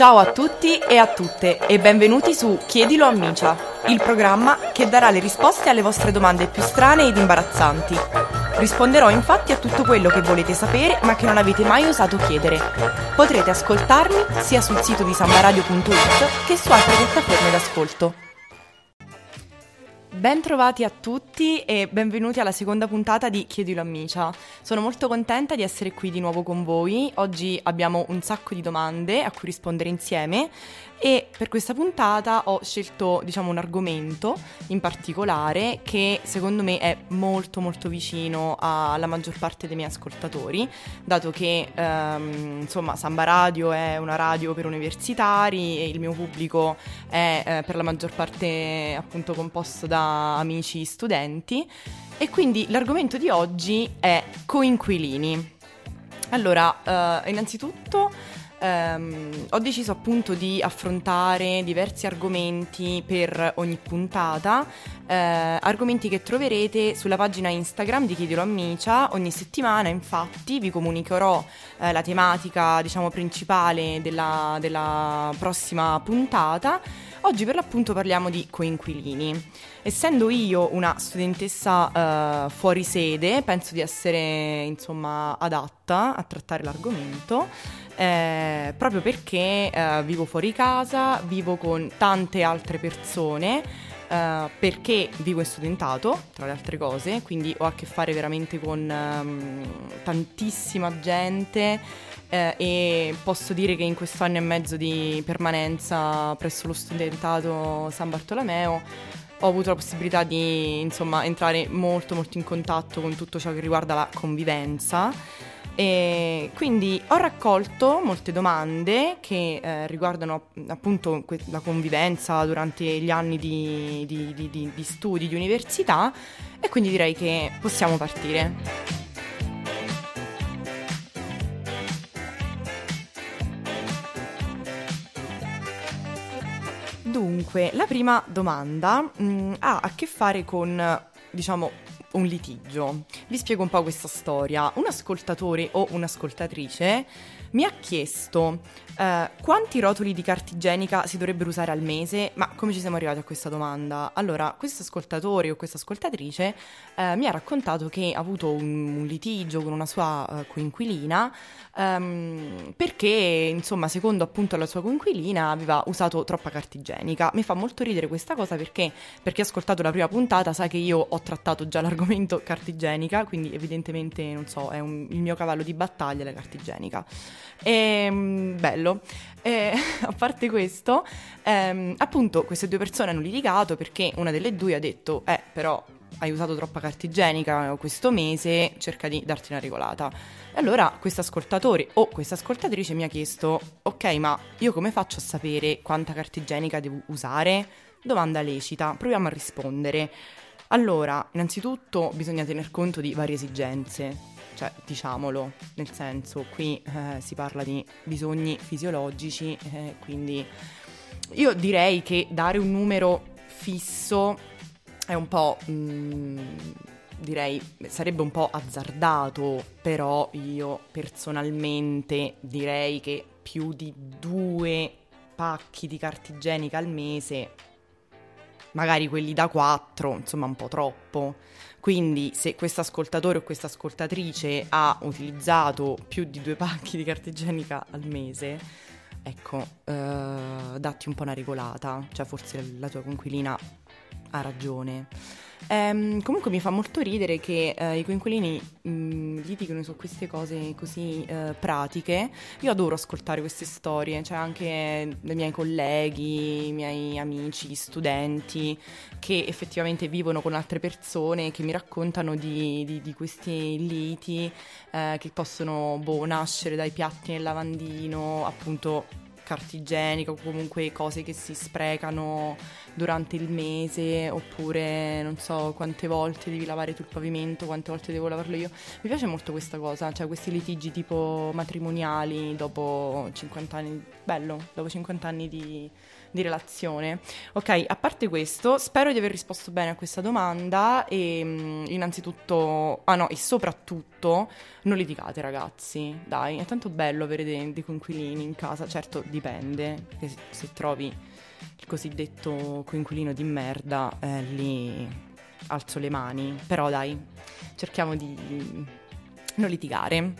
Ciao a tutti e a tutte e benvenuti su Chiedilo a Micia, il programma che darà le risposte alle vostre domande più strane ed imbarazzanti. Risponderò infatti a tutto quello che volete sapere ma che non avete mai osato chiedere. Potrete ascoltarmi sia sul sito di sambaradio.it che su altre piattaforme d'ascolto. Bentrovati a tutti e benvenuti alla seconda puntata di Chiedilo a Micia. Sono molto contenta di essere qui di nuovo con voi. Oggi abbiamo un sacco di domande a cui rispondere insieme e per questa puntata ho scelto diciamo un argomento in particolare che secondo me è molto molto vicino alla maggior parte dei miei ascoltatori dato che ehm, insomma Samba Radio è una radio per universitari e il mio pubblico è eh, per la maggior parte appunto composto da amici studenti e quindi l'argomento di oggi è coinquilini. Allora, eh, innanzitutto ehm, ho deciso appunto di affrontare diversi argomenti per ogni puntata, eh, argomenti che troverete sulla pagina Instagram di Chiedilo a Micia. Ogni settimana infatti vi comunicherò eh, la tematica diciamo principale della, della prossima puntata. Oggi per l'appunto parliamo di coinquilini. Essendo io una studentessa uh, fuori sede, penso di essere insomma adatta a trattare l'argomento eh, proprio perché eh, vivo fuori casa, vivo con tante altre persone. Uh, perché vivo in studentato, tra le altre cose, quindi ho a che fare veramente con um, tantissima gente uh, e posso dire che in questo anno e mezzo di permanenza presso lo studentato San Bartolomeo ho avuto la possibilità di insomma entrare molto molto in contatto con tutto ciò che riguarda la convivenza e quindi ho raccolto molte domande che eh, riguardano appunto que- la convivenza durante gli anni di, di, di, di studi, di università e quindi direi che possiamo partire. Dunque, la prima domanda mh, mm, ha a che fare con, diciamo, un litigio. Vi spiego un po' questa storia. Un ascoltatore o un'ascoltatrice mi ha chiesto eh, quanti rotoli di carta igienica si dovrebbero usare al mese, ma come ci siamo arrivati a questa domanda? Allora, questo ascoltatore o questa ascoltatrice eh, mi ha raccontato che ha avuto un, un litigio con una sua uh, coinquilina um, perché, insomma, secondo appunto la sua coinquilina aveva usato troppa carta igienica. Mi fa molto ridere questa cosa perché per chi ha ascoltato la prima puntata sa che io ho trattato già l'argomento carta igienica, quindi evidentemente, non so, è un, il mio cavallo di battaglia la carta igienica. E, ehm, bello. E, a parte questo, ehm, appunto, queste due persone hanno litigato perché una delle due ha detto, eh, però hai usato troppa carta igienica questo mese, cerca di darti una regolata. E allora questo ascoltatore o questa ascoltatrice mi ha chiesto, ok, ma io come faccio a sapere quanta carta igienica devo usare? Domanda lecita, proviamo a rispondere. Allora, innanzitutto bisogna tener conto di varie esigenze cioè diciamolo, nel senso qui eh, si parla di bisogni fisiologici, eh, quindi io direi che dare un numero fisso è un po'... Mh, mm, direi sarebbe un po' azzardato, però io personalmente direi che più di due pacchi di carta igienica al mese, magari quelli da quattro, insomma un po' troppo. Quindi se questo ascoltatore o questa ascoltatrice ha utilizzato più di due pacchi di carta igienica al mese, ecco, eh, datti un po' una regolata, cioè forse la tua conquilina ha ragione. Ehm, comunque mi fa molto ridere che eh, i coinquilini mh, litigano su queste cose così eh, pratiche. Io adoro ascoltare queste storie, cioè anche dei miei colleghi, i miei amici, studenti che effettivamente vivono con altre persone che mi raccontano di, di, di questi liti eh, che possono boh, nascere dai piatti nel lavandino, appunto carta igienica o comunque cose che si sprecano durante il mese oppure non so quante volte devi lavare tu il pavimento, quante volte devo lavarlo io. Mi piace molto questa cosa, cioè questi litigi tipo matrimoniali dopo 50 anni, bello, dopo 50 anni di, di relazione. Ok, a parte questo, spero di aver risposto bene a questa domanda e innanzitutto, ah no, e soprattutto tutto, non litigate ragazzi, dai, è tanto bello avere dei, dei coinquilini in casa, certo dipende, perché se, se trovi il cosiddetto coinquilino di merda, eh, lì alzo le mani, però dai, cerchiamo di non litigare.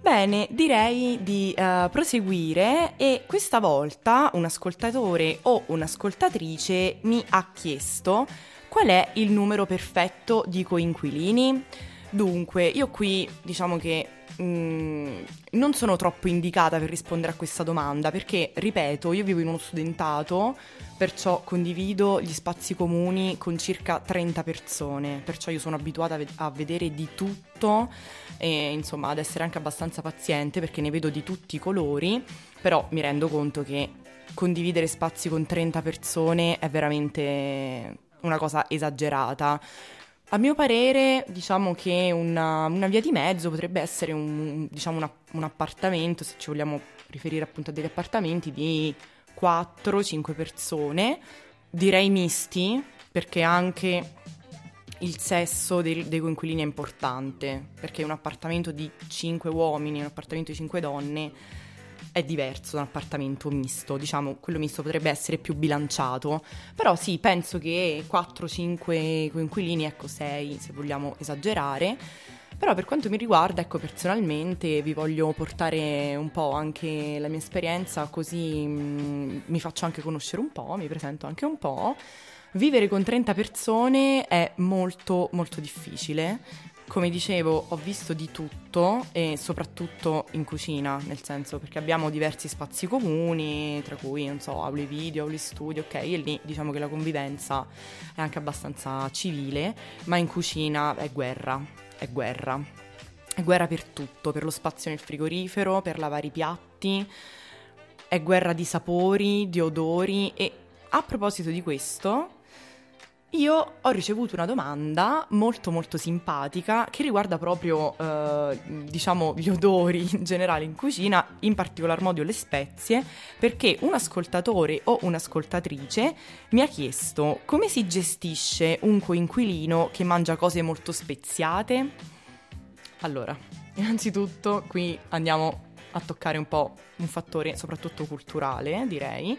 Bene, direi di uh, proseguire e questa volta un ascoltatore o un'ascoltatrice mi ha chiesto qual è il numero perfetto di coinquilini. Dunque, io qui diciamo che Mm, non sono troppo indicata per rispondere a questa domanda perché, ripeto, io vivo in uno studentato, perciò condivido gli spazi comuni con circa 30 persone, perciò io sono abituata a, a vedere di tutto e insomma ad essere anche abbastanza paziente perché ne vedo di tutti i colori, però mi rendo conto che condividere spazi con 30 persone è veramente una cosa esagerata. A mio parere, diciamo che una, una, via di mezzo potrebbe essere un, diciamo una, un, appartamento, se ci vogliamo riferire appunto a degli appartamenti di 4-5 persone, direi misti, perché anche il sesso dei, dei coinquilini è importante, perché un appartamento di 5 uomini, un appartamento di 5 donne è diverso da un appartamento misto, diciamo quello misto potrebbe essere più bilanciato, però sì, penso che 4-5 coinquilini, ecco 6 se vogliamo esagerare, però per quanto mi riguarda, ecco personalmente vi voglio portare un po' anche la mia esperienza, così mh, mm, mi faccio anche conoscere un po', mi presento anche un po'. Vivere con 30 persone è molto molto difficile come dicevo, ho visto di tutto e soprattutto in cucina, nel senso perché abbiamo diversi spazi comuni, tra cui, non so, aule video, aule studio, ok, e lì diciamo che la convivenza è anche abbastanza civile, ma in cucina è guerra, è guerra. È guerra per tutto, per lo spazio nel frigorifero, per lavare i piatti, è guerra di sapori, di odori e a proposito di questo, io ho ricevuto una domanda molto molto simpatica che riguarda proprio, eh, diciamo, gli odori in generale in cucina, in particolar modo le spezie, perché un ascoltatore o un'ascoltatrice mi ha chiesto come si gestisce un coinquilino che mangia cose molto speziate. Allora, innanzitutto qui andiamo a toccare un po' un fattore soprattutto culturale, direi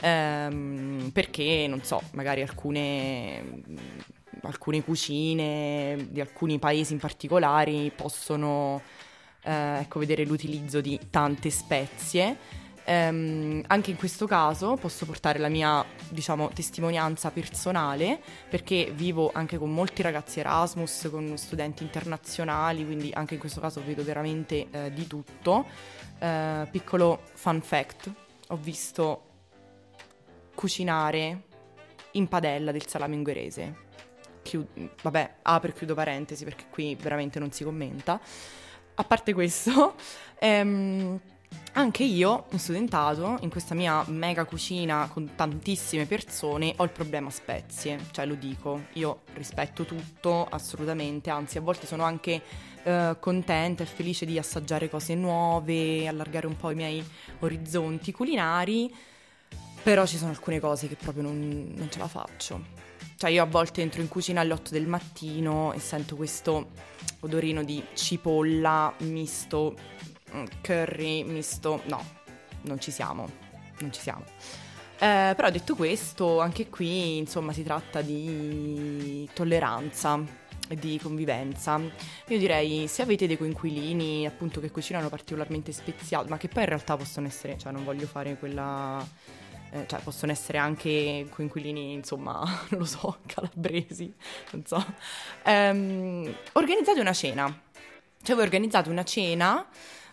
ehm, perché, non so, magari alcune, alcune cucine di alcuni paesi in particolari possono eh, ecco, vedere l'utilizzo di tante spezie. Um, anche in questo caso posso portare la mia, diciamo, testimonianza personale perché vivo anche con molti ragazzi Erasmus, con studenti internazionali, quindi anche in questo caso vedo veramente uh, di tutto. Uh, piccolo fun fact, ho visto cucinare in padella del salame ungherese. Chiud- vabbè, apro e chiudo parentesi perché qui veramente non si commenta. A parte questo, ehm, anche io, in studentato, in questa mia mega cucina con tantissime persone, ho il problema spezie, cioè lo dico, io rispetto tutto assolutamente, anzi a volte sono anche eh, contenta e felice di assaggiare cose nuove, allargare un po' i miei orizzonti culinari però ci sono alcune cose che proprio non, non ce la faccio. Cioè io a volte entro in cucina alle 8 del mattino e sento questo odorino di cipolla misto mm, curry misto... No, non ci siamo, non ci siamo. Eh, però detto questo, anche qui insomma si tratta di tolleranza e di convivenza. Io direi se avete dei coinquilini appunto che cucinano particolarmente speziati, ma che poi in realtà possono essere, cioè non voglio fare quella eh, cioè possono essere anche coinquilini, insomma, non lo so, calabresi, non so. Ehm, organizzate una cena. Cioè voi organizzate una cena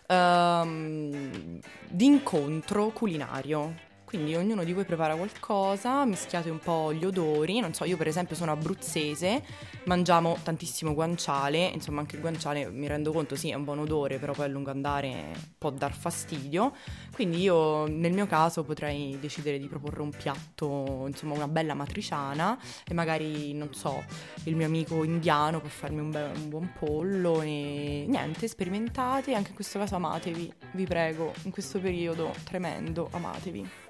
um, di incontro culinario. Quindi ognuno di voi prepara qualcosa, mischiate un po' gli odori, non so, io per esempio sono abruzzese, mangiamo tantissimo guanciale, insomma anche il guanciale mi rendo conto sì è un buon odore, però poi a lungo andare può dar fastidio, quindi io nel mio caso potrei decidere di proporre un piatto, insomma una bella matriciana e magari, non so, il mio amico indiano può farmi un, be- un buon pollo e niente, sperimentate, anche in questo caso amatevi, vi prego, in questo periodo tremendo, amatevi.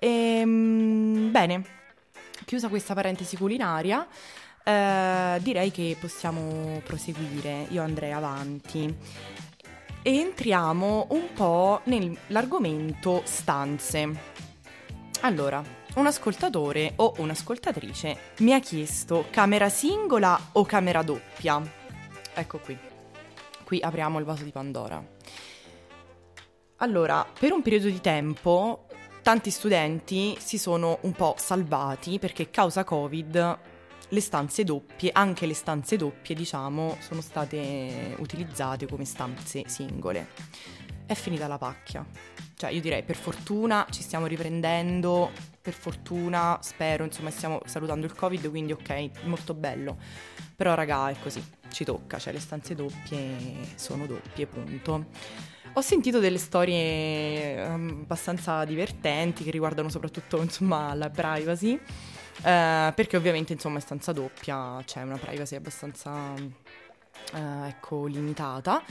Ehm, bene, chiusa questa parentesi culinaria, eh, direi che possiamo proseguire, io andrei avanti. E entriamo un po' nell'argomento stanze. Allora, un ascoltatore o un'ascoltatrice mi ha chiesto camera singola o camera doppia. Ecco qui. Qui apriamo il vaso di Pandora. Allora, per un periodo di tempo tanti studenti si sono un po' salvati perché causa Covid le stanze doppie, anche le stanze doppie, diciamo, sono state utilizzate come stanze singole. È finita la pacchia. Cioè, io direi per fortuna ci stiamo riprendendo, per fortuna spero, insomma, stiamo salutando il Covid, quindi ok, molto bello. Però raga, è così, ci tocca, cioè le stanze doppie sono doppie, punto. Ho sentito delle storie um, abbastanza divertenti che riguardano soprattutto, insomma, la privacy. Eh, perché ovviamente insomma è stanza doppia, c'è una privacy abbastanza eh, ecco, limitata.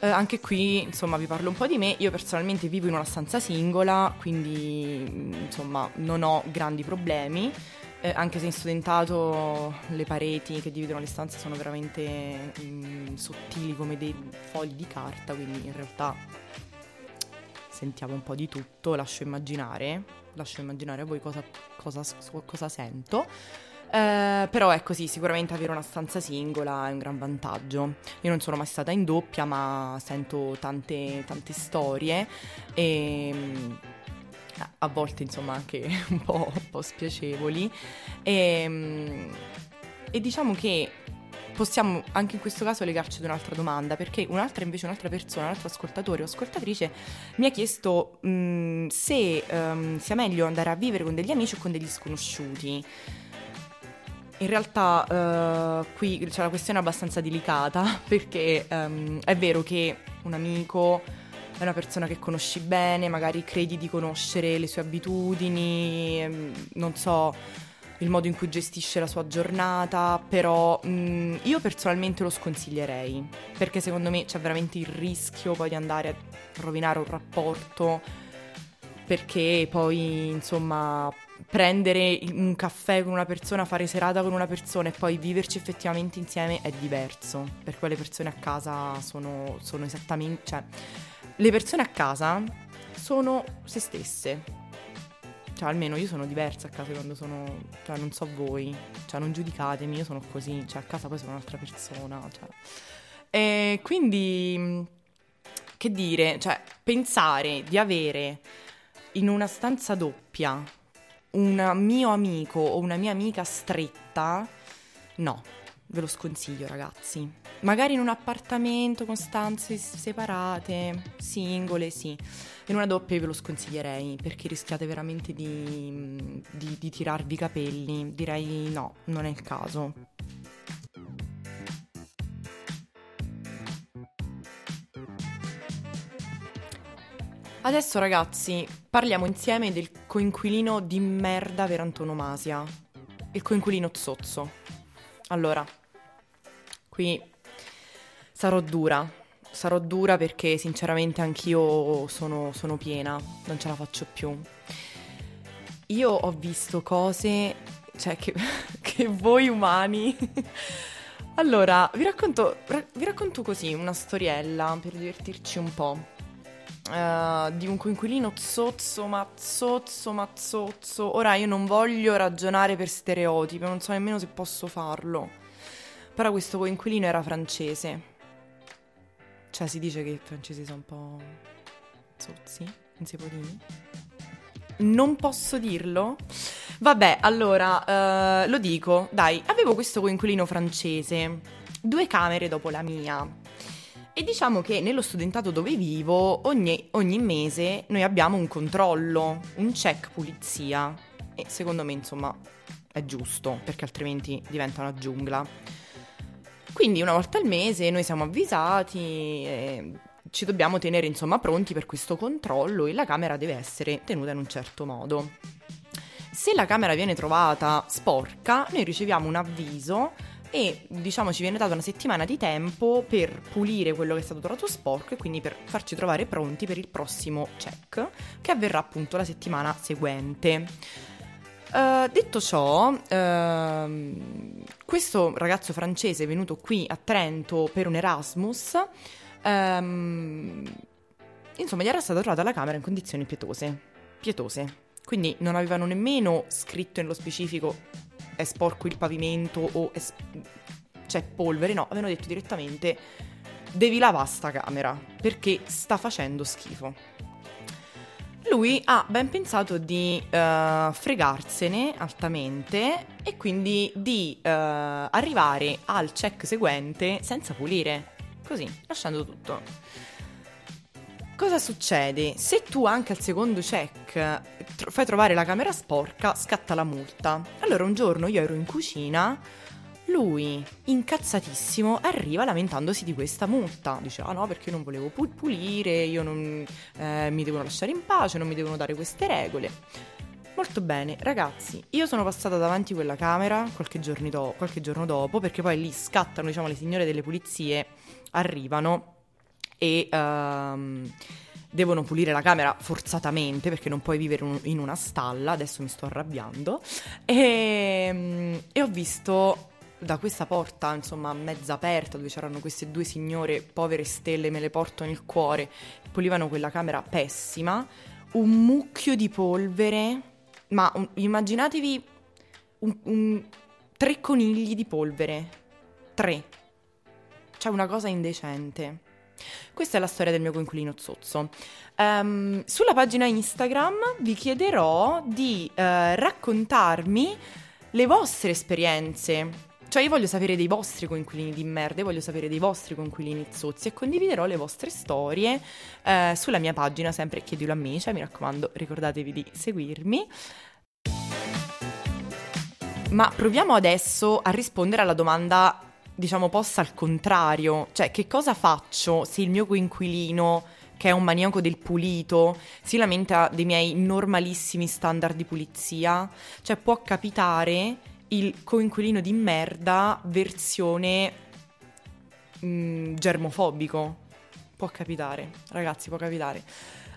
Eh, anche qui, insomma, vi parlo un po' di me. Io personalmente vivo in una stanza singola, quindi mm, insomma non ho grandi problemi. Eh, anche se in studentato le pareti che dividono le stanze sono veramente mh, mm, sottili come dei fogli di carta, quindi in realtà sentiamo un po' di tutto, lascio immaginare lascio immaginare a voi cosa, cosa, cosa sento. Eh, però è così, sicuramente avere una stanza singola è un gran vantaggio. Io non sono mai stata in doppia, ma sento tante, tante storie e mm, a volte insomma anche un po', un po spiacevoli. E, mm, e diciamo che possiamo anche in questo caso legarci ad un'altra domanda, perché un'altra invece, un'altra persona, un altro ascoltatore o ascoltatrice mi ha chiesto mh, mm, se um, sia meglio andare a vivere con degli amici o con degli sconosciuti. In realtà uh, qui c'è una questione abbastanza delicata perché um, è vero che un amico è una persona che conosci bene, magari credi di conoscere le sue abitudini, um, non so, il modo in cui gestisce la sua giornata, però mh, mm, io personalmente lo sconsiglierei, perché secondo me c'è veramente il rischio poi di andare a rovinare un rapporto, perché poi insomma prendere un caffè con una persona, fare serata con una persona e poi viverci effettivamente insieme è diverso, perché le persone a casa sono, sono esattamente... cioè le persone a casa sono se stesse cioè, almeno io sono diversa a casa quando sono. Cioè, non so voi. Cioè, non giudicatemi, io sono così. Cioè, a casa poi sono un'altra persona. Cioè. E quindi. Che dire? Cioè, pensare di avere in una stanza doppia un mio amico o una mia amica stretta. No, ve lo sconsiglio, ragazzi. Magari in un appartamento con stanze separate, singole, sì. In una doppia ve lo sconsiglierei perché rischiate veramente di, di, di tirarvi i capelli. Direi no, non è il caso. Adesso ragazzi parliamo insieme del coinquilino di merda per antonomasia, il coinquilino zozzo. Allora, qui sarò dura, sarò dura perché sinceramente anch'io sono, sono piena, non ce la faccio più. Io ho visto cose, cioè che, che voi umani... allora, vi racconto, vi racconto così una storiella per divertirci un po'. Uh, di un coinquilino zozzo, ma zozzo, ma zozzo. Ora io non voglio ragionare per stereotipi, non so nemmeno se posso farlo. Però questo coinquilino era francese cioè, si dice che i francesi sono un po' zozzi, dire? Non posso dirlo? Vabbè, allora, uh, lo dico. Dai, avevo questo coinquilino francese, due camere dopo la mia. E diciamo che nello studentato dove vivo, ogni, ogni mese noi abbiamo un controllo, un check pulizia. E secondo me, insomma, è giusto, perché altrimenti diventa una giungla. Quindi una volta al mese noi siamo avvisati e ci dobbiamo tenere insomma pronti per questo controllo e la camera deve essere tenuta in un certo modo. Se la camera viene trovata sporca, noi riceviamo un avviso e diciamo ci viene data una settimana di tempo per pulire quello che è stato trovato sporco e quindi per farci trovare pronti per il prossimo check che avverrà appunto la settimana seguente. Uh, detto ciò, uh, questo ragazzo francese è venuto qui a Trento per un Erasmus. Um, insomma, gli era stata trovata la camera in condizioni pietose. Pietose. Quindi non avevano nemmeno scritto nello specifico è sporco il pavimento o è, c'è polvere. No, avevano detto direttamente devi lavare sta camera perché sta facendo schifo. Lui ha ben pensato di uh, fregarsene altamente e quindi di uh, arrivare al check seguente senza pulire, così, lasciando tutto. Cosa succede? Se tu anche al secondo check tro- fai trovare la camera sporca, scatta la multa. Allora un giorno io ero in cucina lui, incazzatissimo, arriva lamentandosi di questa multa. Dice: Ah no, perché non volevo pulire, io non eh, mi devono lasciare in pace, non mi devono dare queste regole. Molto bene, ragazzi, io sono passata davanti quella camera qualche, do- qualche giorno dopo, perché poi lì scattano, diciamo, le signore delle pulizie, arrivano e um, devono pulire la camera forzatamente perché non puoi vivere un- in una stalla, adesso mi sto arrabbiando, e, um, e ho visto da questa porta, insomma, mezza aperta, dove c'erano queste due signore, povere stelle, me le porto nel cuore, pulivano quella camera pessima, un mucchio di polvere, ma un, immaginatevi un, un, tre conigli di polvere, tre, cioè una cosa indecente. Questa è la storia del mio coinquilino zozzo. Um, sulla pagina Instagram vi chiederò di uh, raccontarmi le vostre esperienze cioè io voglio sapere dei vostri coinquilini di merda, voglio sapere dei vostri coinquilini zozzi e condividerò le vostre storie eh, sulla mia pagina, sempre chiedilo a me, cioè mi raccomando ricordatevi di seguirmi. Ma proviamo adesso a rispondere alla domanda, diciamo, posta al contrario, cioè che cosa faccio se il mio coinquilino che è un maniaco del pulito, si lamenta dei miei normalissimi standard di pulizia, cioè può capitare il coinquilino di merda versione mh, mm, germofobico. Può capitare, ragazzi, può capitare.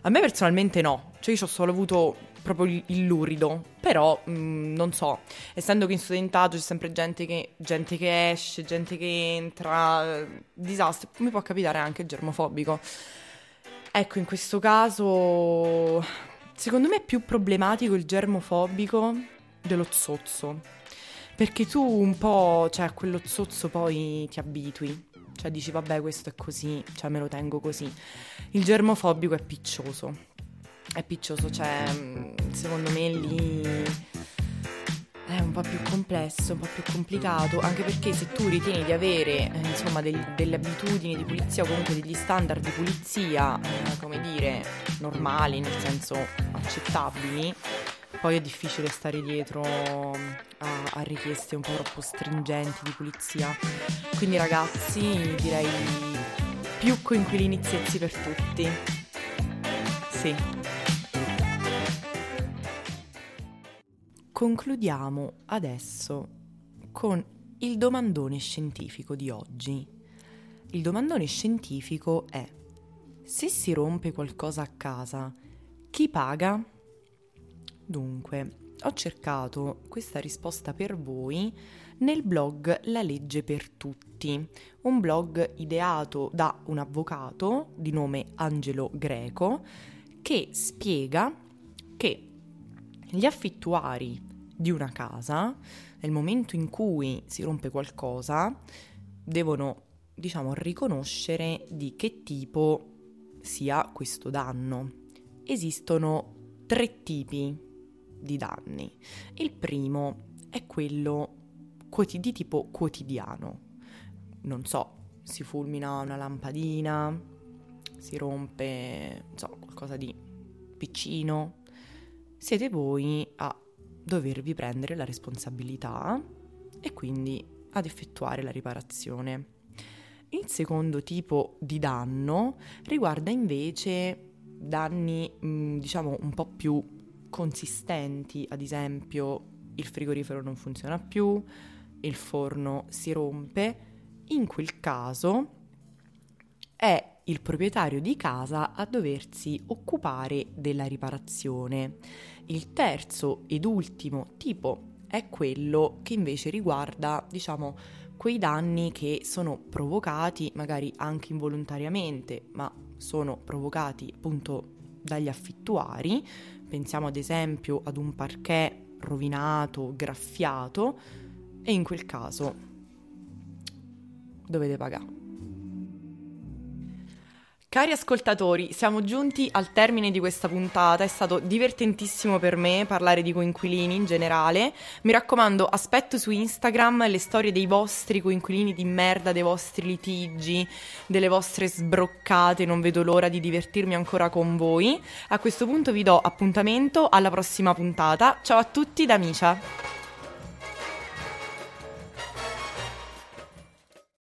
A me personalmente no, cioè io ho solo avuto proprio il, lurido, però mh, mm, non so, essendo che in studentaggio c'è sempre gente che, gente che esce, gente che entra, disastro, mi può capitare anche germofobico. Ecco, in questo caso, secondo me è più problematico il germofobico dello zozzo. Perché tu un po', cioè a quello zozzo poi ti abitui. Cioè dici vabbè questo è così, cioè me lo tengo così. Il germofobico è piccioso. È piccioso, cioè secondo me lì è un po' più complesso, un po' più complicato, anche perché se tu ritieni di avere eh, insomma del, delle abitudini di pulizia o comunque degli standard di pulizia, eh, come dire, normali, nel senso accettabili, poi è difficile stare dietro a, a, richieste un po' troppo stringenti di pulizia. Quindi ragazzi direi più coinquilini per tutti. Sì. Concludiamo adesso con il domandone scientifico di oggi. Il domandone scientifico è: se si rompe qualcosa a casa, chi paga? Dunque, ho cercato questa risposta per voi nel blog La legge per tutti, un blog ideato da un avvocato di nome Angelo Greco che spiega che gli affittuari di una casa, nel momento in cui si rompe qualcosa, devono, diciamo, riconoscere di che tipo sia questo danno. Esistono tre tipi di danni. Il primo è quello di tipo quotidiano. Non so, si fulmina una lampadina, si rompe, so, qualcosa di piccino. Siete voi a dovervi prendere la responsabilità e quindi ad effettuare la riparazione. Il secondo tipo di danno riguarda invece danni, mm, diciamo, un po' più consistenti, ad esempio il frigorifero non funziona più, il forno si rompe, in quel caso è il proprietario di casa a doversi occupare della riparazione. Il terzo ed ultimo tipo è quello che invece riguarda, diciamo, quei danni che sono provocati magari anche involontariamente, ma sono provocati appunto dagli affittuari. Pensiamo ad esempio ad un parquet rovinato, graffiato e in quel caso dovete pagare. Cari ascoltatori, siamo giunti al termine di questa puntata, è stato divertentissimo per me parlare di coinquilini in generale. Mi raccomando, aspetto su Instagram le storie dei vostri coinquilini di merda, dei vostri litigi, delle vostre sbroccate, non vedo l'ora di divertirmi ancora con voi. A questo punto vi do appuntamento alla prossima puntata. Ciao a tutti da Micia.